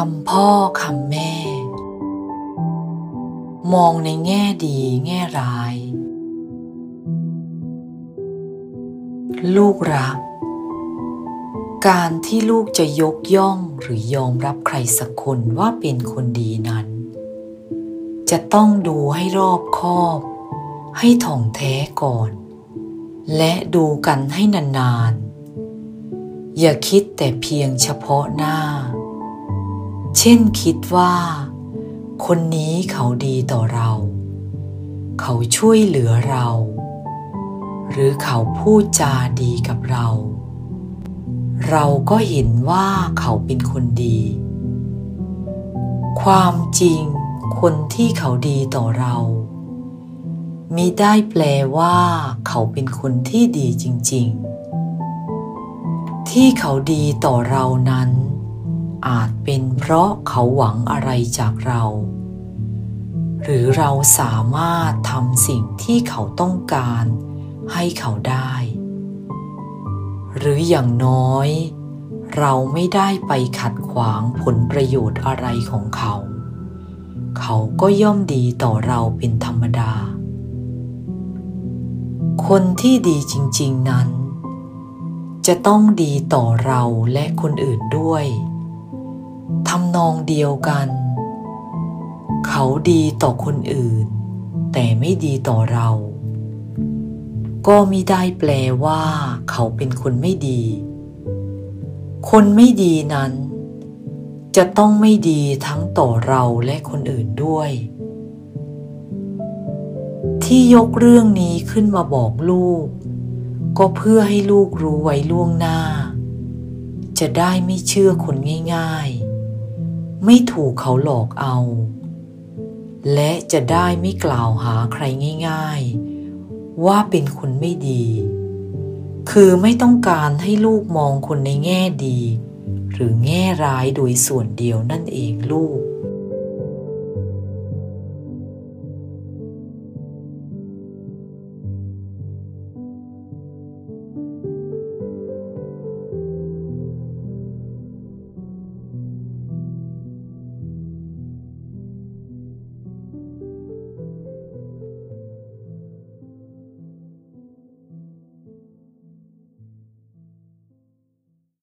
คำพ่อคำแม่ มองในแง่ดีแง่ร้าย ลูกรัก การที่ลูกจะยกย่องหรือยอมรับใครสักคนว่าเป็นคนดีนั้น จะต้องดูให้รอบคอบ ให้ถ่องแท้ก่อน และดูกันให้นานๆ อย่าคิดแต่เพียงเฉพาะหน้า เช่นคิดว่า คนนี้เขาดีต่อเรา เขาช่วยเหลือเรา หรือเขาพูดจาดีกับเรา เราก็เห็นว่าเขาเป็นคนดี ความจริงคนที่เขาดีต่อเรามิได้แปลว่าเขาเป็นคนที่ดีจริง ๆ ที่เขาดีต่อเรานั้น อาจเป็นเพราะเขาหวังอะไรจากเรา หรือเราสามารถทำสิ่งที่เขาต้องการให้เขาได้ หรืออย่างน้อย เราไม่ได้ไปขัดขวางผลประโยชน์อะไรของเขา เขาก็ย่อมดีต่อเราเป็นธรรมดา คนที่ดีจริง ๆนั้นจะต้องดีต่อเราและคนอื่นด้วย ทำนองเดียวกัน เขาดีต่อคนอื่น แต่ไม่ดีต่อเรา ก็มิได้แปลว่า เขาเป็นคนไม่ดี คนไม่ดีนั้น จะต้องไม่ดีทั้งต่อเราและคนอื่นด้วย ที่ยกเรื่องนี้ขึ้นมาบอกลูก ก็เพื่อให้ลูกรู้ไว้ล่วงหน้าจะได้ไม่เชื่อคนง่าย ไม่ถูกเขาหลอกเอา และจะได้ไม่กล่าวหาใครง่าย ๆ ว่าเป็นคนไม่ดี คือไม่ต้องการให้ลูกมองคนในแง่ดี หรือแง่ร้ายโดยส่วนเดียวนั่นเองลูก